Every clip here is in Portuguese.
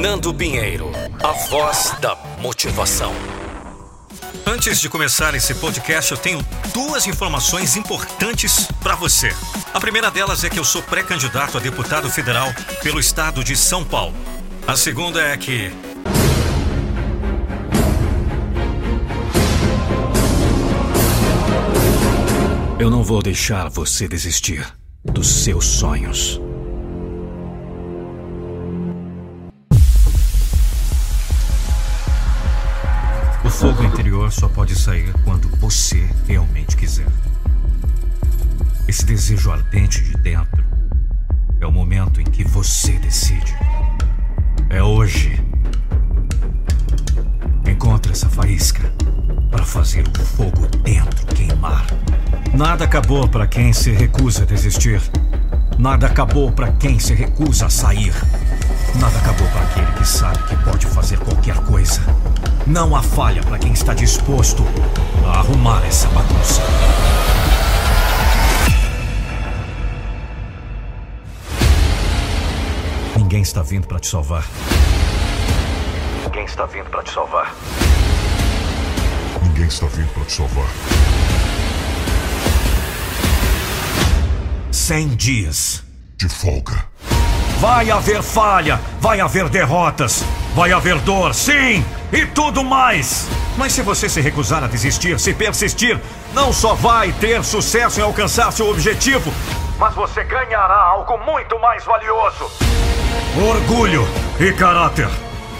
Nando Pinheiro, a voz da motivação. Antes de começar esse podcast, eu tenho duas informações importantes para você. A primeira delas é que eu sou pré-candidato a deputado federal pelo estado de São Paulo. A segunda é que Eu não vou deixar você desistir dos seus sonhos. Fogo interior só pode sair quando você realmente quiser. Esse desejo ardente de dentro é o momento em que você decide. É hoje. Encontre essa faísca para fazer o fogo dentro queimar. Nada acabou para quem se recusa a desistir. Nada acabou para quem se recusa a sair. Nada acabou para aquele que sabe que pode fazer qualquer coisa. Não há falha para quem está disposto a arrumar essa bagunça. Ninguém está vindo para te salvar. Ninguém está vindo para te salvar. Ninguém está vindo para te salvar. 100 dias. De folga. Vai haver falha, vai haver derrotas, vai haver dor, sim, e tudo mais. Mas se você se recusar a desistir, se persistir, não só vai ter sucesso em alcançar seu objetivo, mas você ganhará algo muito mais valioso: orgulho e caráter.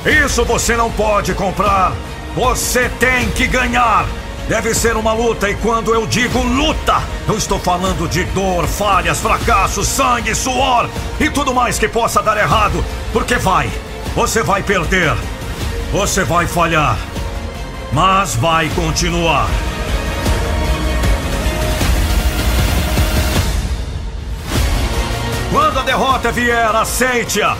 Isso você não pode comprar. Você tem que ganhar. Deve ser uma luta, e quando eu digo luta, eu estou falando de dor, falhas, fracassos, sangue, suor e tudo mais que possa dar errado. Porque vai, você vai perder, você vai falhar, mas vai continuar. Quando a derrota vier, aceite-a.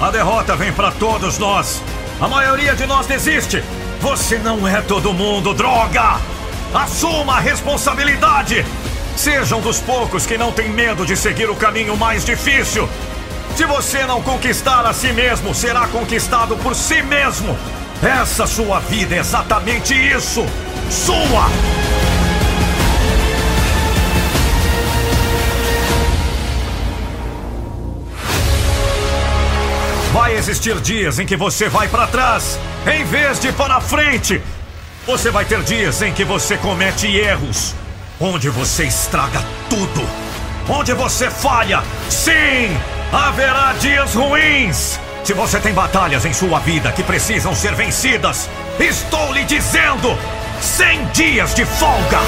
A derrota vem para todos nós. A maioria de nós desiste. Você não é todo mundo, droga! Assuma a responsabilidade! Seja um dos poucos que não tem medo de seguir o caminho mais difícil. Se você não conquistar a si mesmo, será conquistado por si mesmo. Essa sua vida é exatamente isso. Sua! Vai existir dias em que você vai para trás, em vez de para frente. Você vai ter dias em que você comete erros, onde você estraga tudo, onde você falha. Sim, haverá dias ruins. Se você tem batalhas em sua vida que precisam ser vencidas, estou lhe dizendo: 100 dias de folga.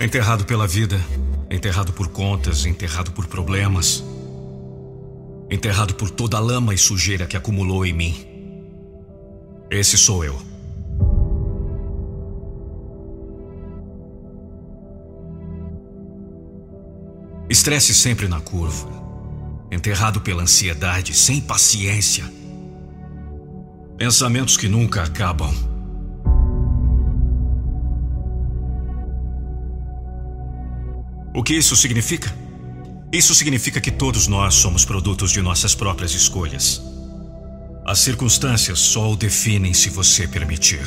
Enterrado pela vida, enterrado por contas, enterrado por problemas, enterrado por toda a lama e sujeira que acumulou em mim. Esse sou eu. Estresse sempre na curva, enterrado pela ansiedade, sem paciência. Pensamentos que nunca acabam. O que isso significa? Isso significa que todos nós somos produtos de nossas próprias escolhas. As circunstâncias só o definem se você permitir.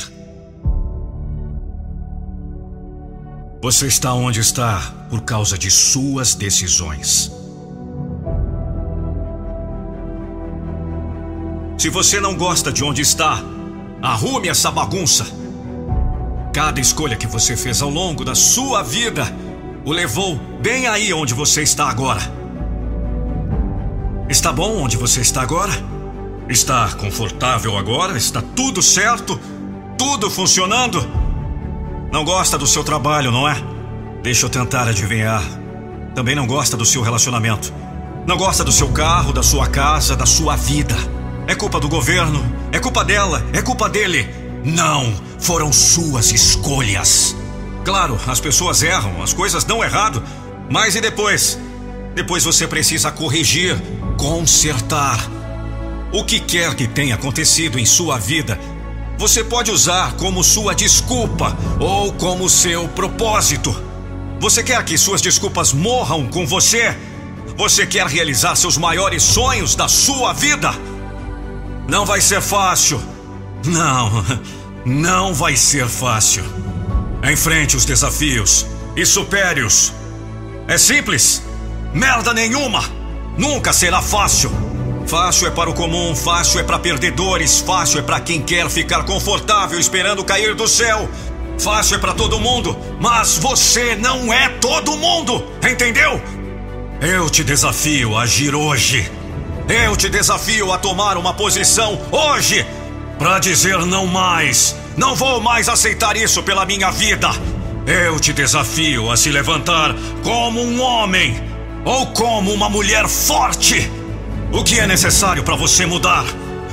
Você está onde está por causa de suas decisões. Se você não gosta de onde está, arrume essa bagunça. Cada escolha que você fez ao longo da sua vida o levou bem aí onde você está agora. Está bom onde você está agora? Está confortável agora? Está tudo certo? Tudo funcionando? Não gosta do seu trabalho, não é? Deixa eu tentar adivinhar. Também não gosta do seu relacionamento. Não gosta do seu carro, da sua casa, da sua vida. É culpa do governo, é culpa dela, é culpa dele. Não, foram suas escolhas. Claro, as pessoas erram, as coisas dão errado. Mas e depois? Depois você precisa corrigir, consertar. O que quer que tenha acontecido em sua vida, você pode usar como sua desculpa ou como seu propósito. Você quer que suas desculpas morram com você? Você quer realizar seus maiores sonhos da sua vida? Não vai ser fácil. Não, não vai ser fácil. Enfrente os desafios e supere-os. É simples? Merda nenhuma! Nunca será fácil. Fácil é para o comum, fácil é para perdedores, fácil é para quem quer ficar confortável esperando cair do céu. Fácil é para todo mundo, mas você não é todo mundo, entendeu? Eu te desafio a agir hoje. Eu te desafio a tomar uma posição hoje para dizer não mais. Não vou mais aceitar isso pela minha vida. Eu te desafio a se levantar como um homem ou como uma mulher forte. O que é necessário para você mudar?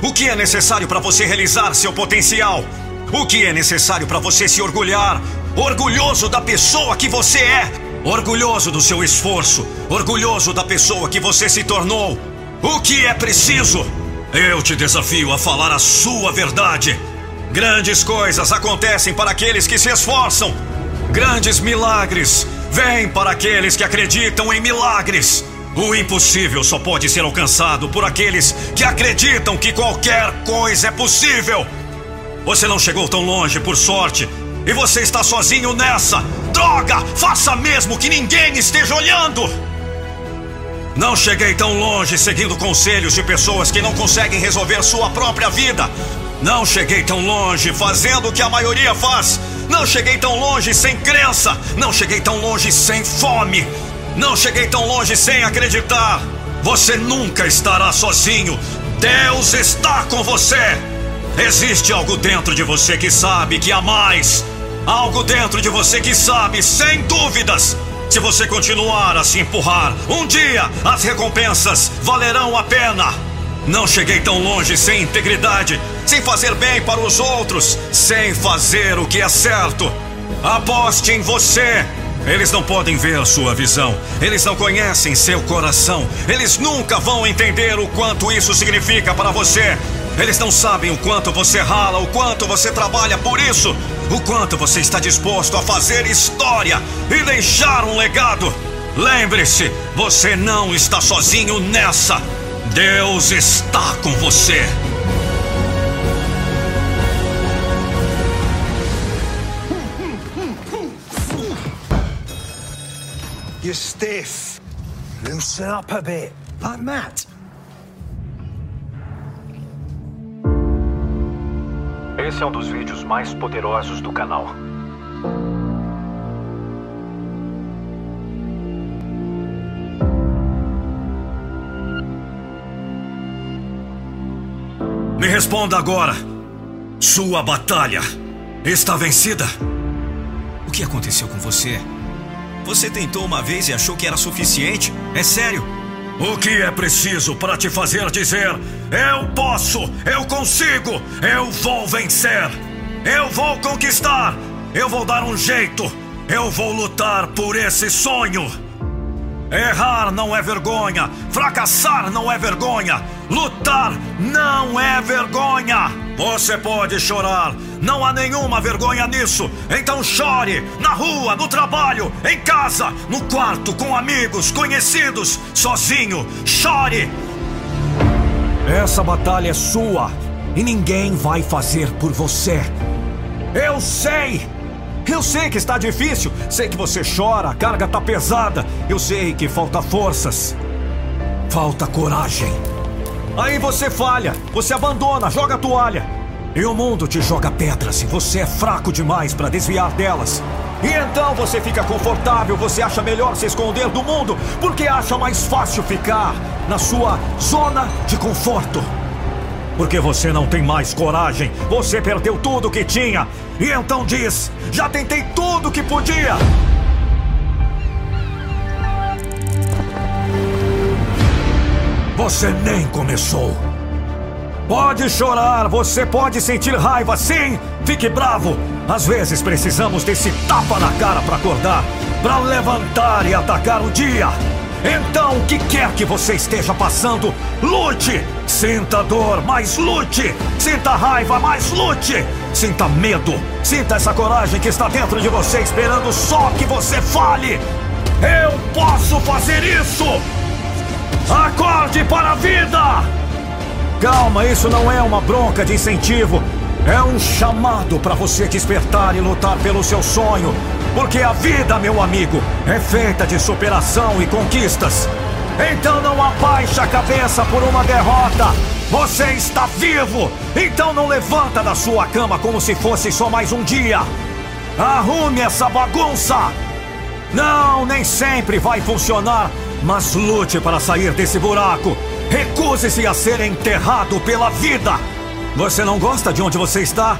O que é necessário para você realizar seu potencial? O que é necessário para você se orgulhar? Orgulhoso da pessoa que você é, orgulhoso do seu esforço, orgulhoso da pessoa que você se tornou. O que é preciso? Eu te desafio a falar a sua verdade. Grandes coisas acontecem para aqueles que se esforçam. Grandes milagres vêm para aqueles que acreditam em milagres. O impossível só pode ser alcançado por aqueles que acreditam que qualquer coisa é possível. Você não chegou tão longe por sorte e você está sozinho nessa. Droga! Faça mesmo que ninguém esteja olhando! Não cheguei tão longe seguindo conselhos de pessoas que não conseguem resolver sua própria vida. Não cheguei tão longe fazendo o que a maioria faz. Não cheguei tão longe sem crença. Não cheguei tão longe sem fome. Não cheguei tão longe sem acreditar. Você nunca estará sozinho. Deus está com você. Existe algo dentro de você que sabe que há mais. Algo dentro de você que sabe, sem dúvidas. Se você continuar a se empurrar, um dia as recompensas valerão a pena. Não cheguei tão longe sem integridade, sem fazer bem para os outros, sem fazer o que é certo. Aposte em você. Eles não podem ver sua visão, eles não conhecem seu coração, eles nunca vão entender o quanto isso significa para você. Eles não sabem o quanto você rala, o quanto você trabalha por isso, o quanto você está disposto a fazer história e deixar um legado. Lembre-se, você não está sozinho nessa. Deus está com você. You're stiff. Loosen up a bit, like Matt. Esse é um dos vídeos mais poderosos do canal. Responda agora. Sua batalha está vencida? O que aconteceu com você? Você tentou uma vez e achou que era suficiente? É sério? O que é preciso para te fazer dizer: Eu posso, eu consigo, eu vou vencer, eu vou conquistar, eu vou dar um jeito, eu vou lutar por esse sonho? Errar não é vergonha, fracassar não é vergonha, lutar não é vergonha. Você pode chorar, não há nenhuma vergonha nisso. Então chore na rua, no trabalho, em casa, no quarto, com amigos, conhecidos, sozinho. Chore. Essa batalha é sua e ninguém vai fazer por você. Eu sei. Eu sei que está difícil, sei que você chora, a carga está pesada, eu sei que falta forças, falta coragem. Aí você falha, você abandona, joga a toalha. E o mundo te joga pedras e você é fraco demais para desviar delas. E então você fica confortável, você acha melhor se esconder do mundo, porque acha mais fácil ficar na sua zona de conforto. Porque você não tem mais coragem, você perdeu tudo que tinha. E então diz: já tentei tudo que podia. Você nem começou. Pode chorar, você pode sentir raiva, sim, fique bravo. Às vezes precisamos desse tapa na cara para acordar, para levantar e atacar o dia. Então, o que quer que você esteja passando, lute! Sinta dor, mas lute! Sinta raiva, mas lute! Sinta medo, sinta essa coragem que está dentro de você, esperando só que você fale! Eu posso fazer isso! Acorde para a vida! Calma, isso não é uma bronca de incentivo. É um chamado para você despertar e lutar pelo seu sonho. Porque a vida, meu amigo, é feita de superação e conquistas. Então não abaixe a cabeça por uma derrota. Você está vivo! Então não levanta da sua cama como se fosse só mais um dia. Arrume essa bagunça! Não, nem sempre vai funcionar, mas lute para sair desse buraco. Recuse-se a ser enterrado pela vida! Você não gosta de onde você está?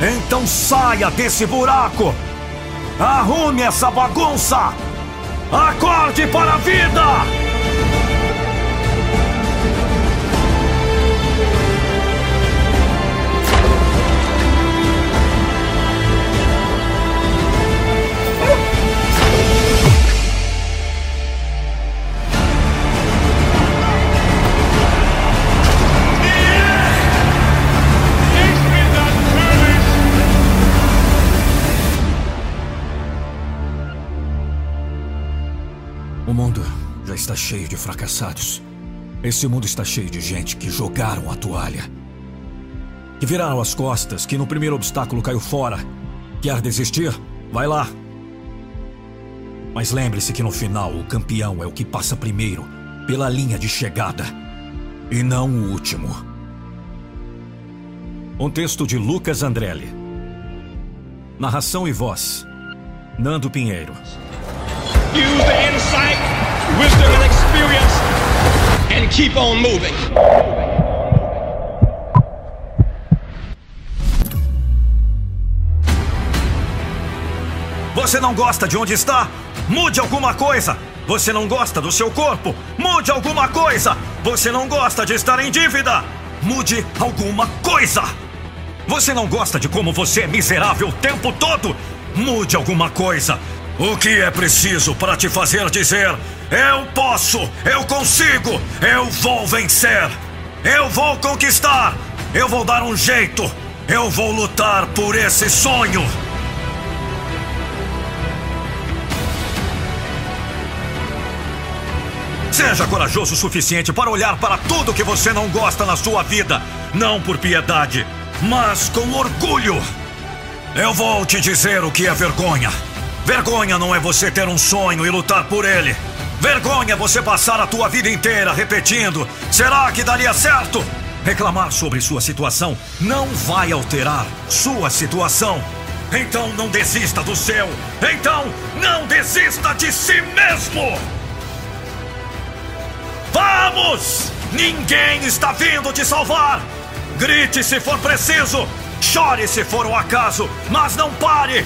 Então saia desse buraco! Arrume essa bagunça! Acorde para a vida! Está cheio de fracassados. Esse mundo está cheio de gente que jogaram a toalha. Que viraram as costas, que no primeiro obstáculo caiu fora. Quer desistir? Vai lá. Mas lembre-se que no final o campeão é o que passa primeiro, pela linha de chegada. E não o último. Um texto de Lucas Andrelli. Narração e voz: Nando Pinheiro. Use the insight, wisdom, and experience, and keep on moving. Você não gosta de onde está? Mude alguma coisa! Você não gosta do seu corpo? Mude alguma coisa! Você não gosta de estar em dívida? Mude alguma coisa! Você não gosta de como você é miserável o tempo todo? Mude alguma coisa! O que é preciso para te fazer dizer: Eu posso, eu consigo, eu vou vencer, eu vou conquistar, eu vou dar um jeito, eu vou lutar por esse sonho? Seja corajoso o suficiente para olhar para tudo que você não gosta na sua vida, não por piedade, mas com orgulho. Eu vou te dizer o que é vergonha. Vergonha não é você ter um sonho e lutar por ele. Vergonha é você passar a tua vida inteira repetindo: será que daria certo? Reclamar sobre sua situação não vai alterar sua situação. Então não desista do seu. Então não desista de si mesmo. Vamos! Ninguém está vindo te salvar. Grite se for preciso. Chore se for o acaso, mas não pare.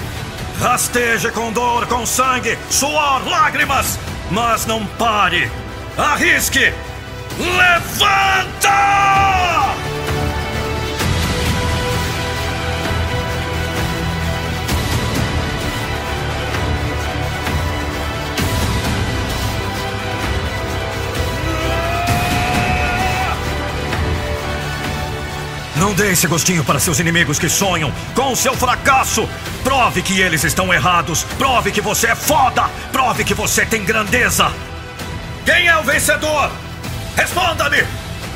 Rasteje com dor, com sangue, suor, lágrimas, mas não pare. Arrisque. Levanta! Dê esse gostinho para seus inimigos que sonham com seu fracasso. Prove que eles estão errados. Prove que você é foda. Prove que você tem grandeza. Quem é o vencedor? Responda-me!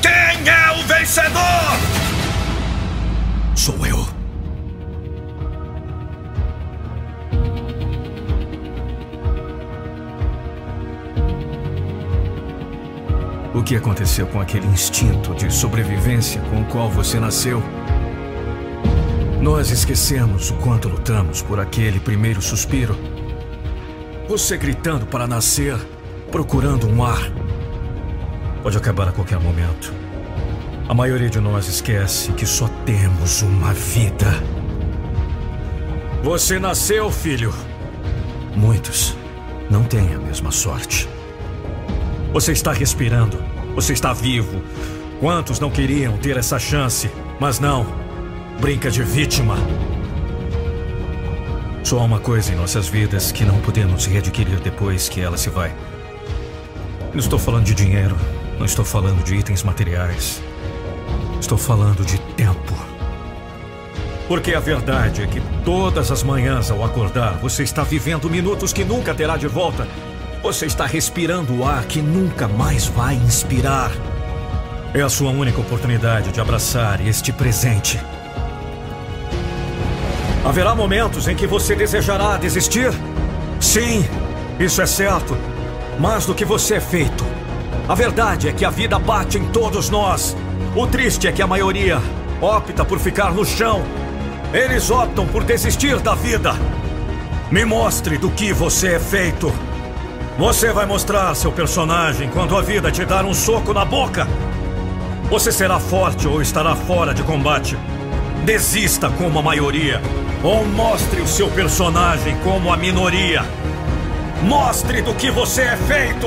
Quem é o vencedor? Sou eu. O que aconteceu com aquele instinto de sobrevivência com o qual você nasceu? Nós esquecemos o quanto lutamos por aquele primeiro suspiro. Você gritando para nascer, procurando um ar. Pode acabar a qualquer momento. A maioria de nós esquece que só temos uma vida. Você nasceu, filho. Muitos não têm a mesma sorte. Você está respirando. Você está vivo. Quantos não queriam ter essa chance, mas não. Brinca de vítima. Só há uma coisa em nossas vidas que não podemos readquirir depois que ela se vai. Não estou falando de dinheiro, não estou falando de itens materiais. Estou falando de tempo. Porque a verdade é que todas as manhãs ao acordar, você está vivendo minutos que nunca terá de volta. Você está respirando o ar que nunca mais vai inspirar. É a sua única oportunidade de abraçar este presente. Haverá momentos em que você desejará desistir? Sim, isso é certo. Mais do que você é feito. A verdade é que a vida bate em todos nós. O triste é que a maioria opta por ficar no chão eles optam por desistir da vida. Me mostre do que você é feito. Você vai mostrar seu personagem quando a vida te dar um soco na boca. Você será forte ou estará fora de combate. Desista como a maioria. Ou mostre o seu personagem como a minoria. Mostre do que você é feito.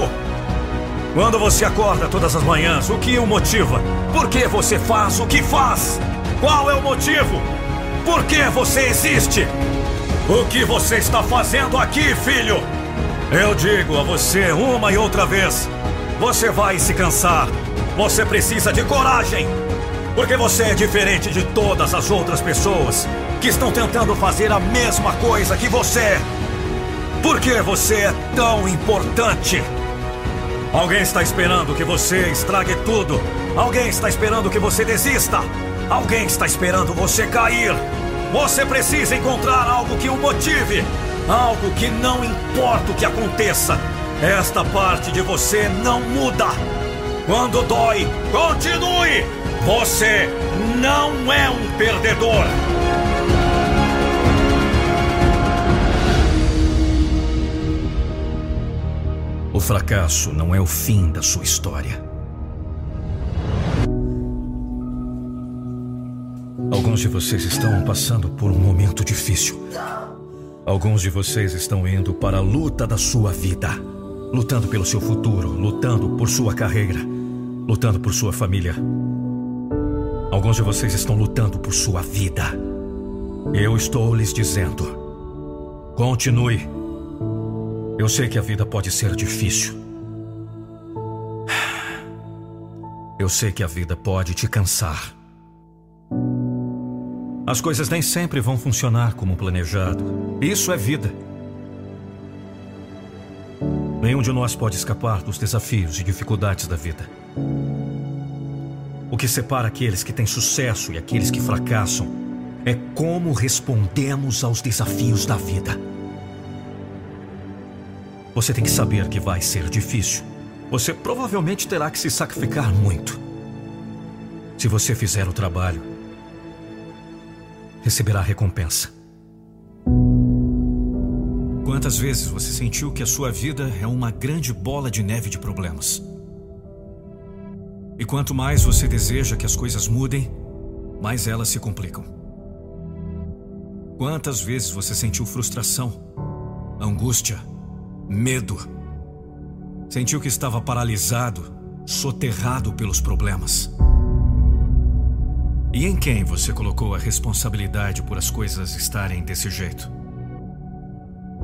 Quando você acorda todas as manhãs, o que o motiva? Por que você faz o que faz? Qual é o motivo? Por que você existe? O que você está fazendo aqui, filho? Eu digo a você uma e outra vez: você vai se cansar. Você precisa de coragem. Porque você é diferente de todas as outras pessoas que estão tentando fazer a mesma coisa que você. Por que você é tão importante? Alguém está esperando que você estrague tudo. Alguém está esperando que você desista. Alguém está esperando você cair. Você precisa encontrar algo que o motive. Algo que não importa o que aconteça. Esta parte de você não muda. Quando dói, continue. Você não é um perdedor. O fracasso não é o fim da sua história. Alguns de vocês estão passando por um momento difícil. Alguns de vocês estão indo para a luta da sua vida, lutando pelo seu futuro, lutando por sua carreira, lutando por sua família. Alguns de vocês estão lutando por sua vida. Eu estou lhes dizendo: continue. Eu sei que a vida pode ser difícil. Eu sei que a vida pode te cansar. As coisas nem sempre vão funcionar como planejado. Isso é vida. Nenhum de nós pode escapar dos desafios e dificuldades da vida. O que separa aqueles que têm sucesso e aqueles que fracassam é como respondemos aos desafios da vida. Você tem que saber que vai ser difícil. Você provavelmente terá que se sacrificar muito. Se você fizer o trabalho, receberá recompensa. Quantas vezes você sentiu que a sua vida é uma grande bola de neve de problemas? E quanto mais você deseja que as coisas mudem, mais elas se complicam. Quantas vezes você sentiu frustração, angústia, medo? Sentiu que estava paralisado, soterrado pelos problemas? E em quem você colocou a responsabilidade por as coisas estarem desse jeito?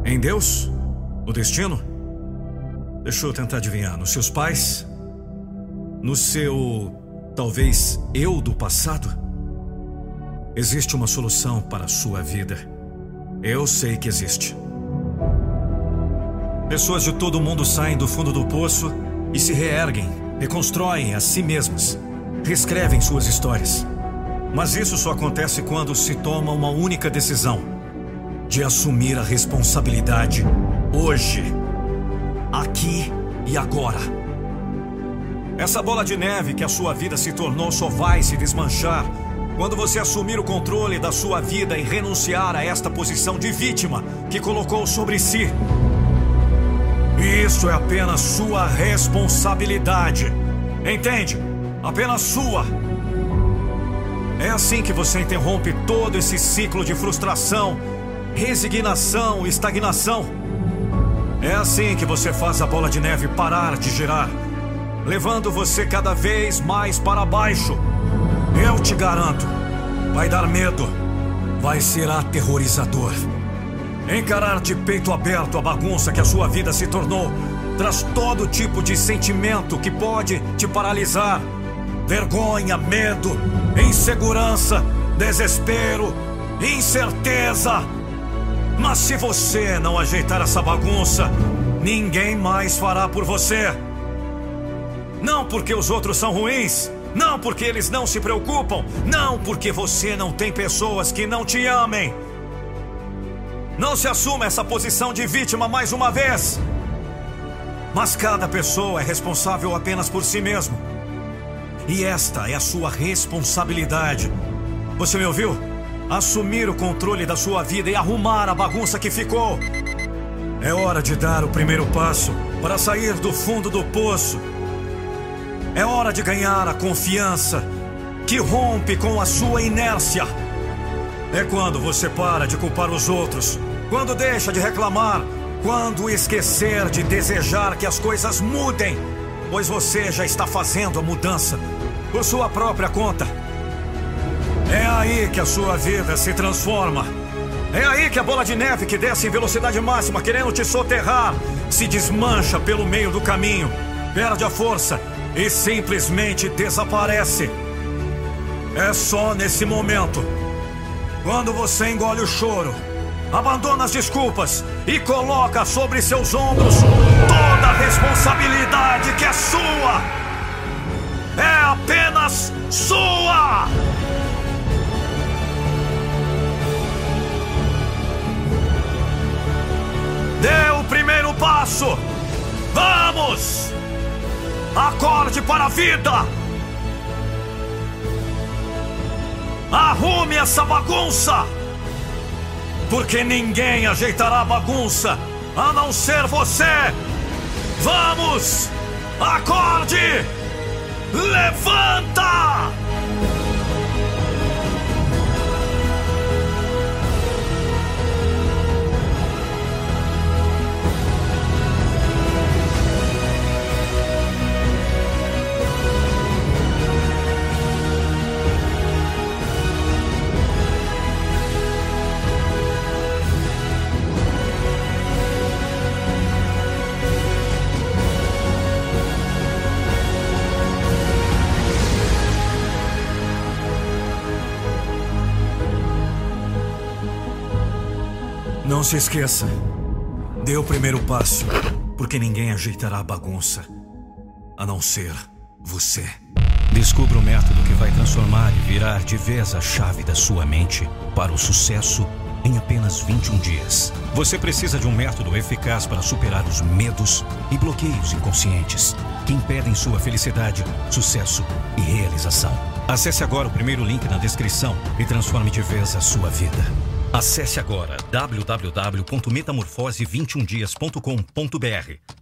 Em Deus? O destino? Deixa eu tentar adivinhar. Nos seus pais? No seu. talvez eu do passado? Existe uma solução para a sua vida. Eu sei que existe. Pessoas de todo o mundo saem do fundo do poço e se reerguem, reconstroem a si mesmas, reescrevem suas histórias. Mas isso só acontece quando se toma uma única decisão: de assumir a responsabilidade hoje, aqui e agora. Essa bola de neve que a sua vida se tornou só vai se desmanchar Quando você assumir o controle da sua vida e renunciar a esta posição de vítima que colocou sobre si. Isso é apenas sua responsabilidade. Entende? Apenas sua. É assim que você interrompe todo esse ciclo de frustração, resignação estagnação. É assim que você faz a bola de neve parar de girar, levando você cada vez mais para baixo. Eu te garanto, vai dar medo, vai ser aterrorizador. Encarar de peito aberto a bagunça que a sua vida se tornou traz todo tipo de sentimento que pode te paralisar: vergonha, medo, insegurança, desespero, incerteza. Mas se você não ajeitar essa bagunça, ninguém mais fará por você. Não porque os outros são ruins, não porque eles não se preocupam, não porque você não tem pessoas que não te amem. Não se assuma essa posição de vítima mais uma vez. Mas cada pessoa é responsável apenas por si mesmo. E esta é a sua responsabilidade. Você me ouviu? Assumir o controle da sua vida e arrumar a bagunça que ficou. É hora de dar o primeiro passo para sair do fundo do poço. É hora de ganhar a confiança que rompe com a sua inércia. É quando você para de culpar os outros, quando deixa de reclamar, quando esquecer de desejar que as coisas mudem, pois você já está fazendo a mudança por sua própria conta. É aí que a sua vida se transforma. É aí que a bola de neve que desce em velocidade máxima, querendo te soterrar, se desmancha pelo meio do caminho, perde a força e simplesmente desaparece. É só nesse momento, quando você engole o choro, abandona as desculpas e coloca sobre seus ombros toda responsabilidade que é sua. É apenas sua! Dê o primeiro passo! Vamos! Acorde para a vida! Arrume essa bagunça! Porque ninguém ajeitará a bagunça a não ser você! Vamos! Acorde! Levanta! Não se esqueça. Dê o primeiro passo, porque ninguém ajeitará a bagunça, a não ser você. Descubra o método que vai transformar e virar de vez a chave da sua mente para o sucesso em apenas 21 dias. Você precisa de um método eficaz para superar os medos e bloqueios inconscientes que impedem sua felicidade, sucesso e realização. Acesse agora o primeiro link na descrição e transforme de vez a sua vida. Acesse agora www.metamorfose21dias.com.br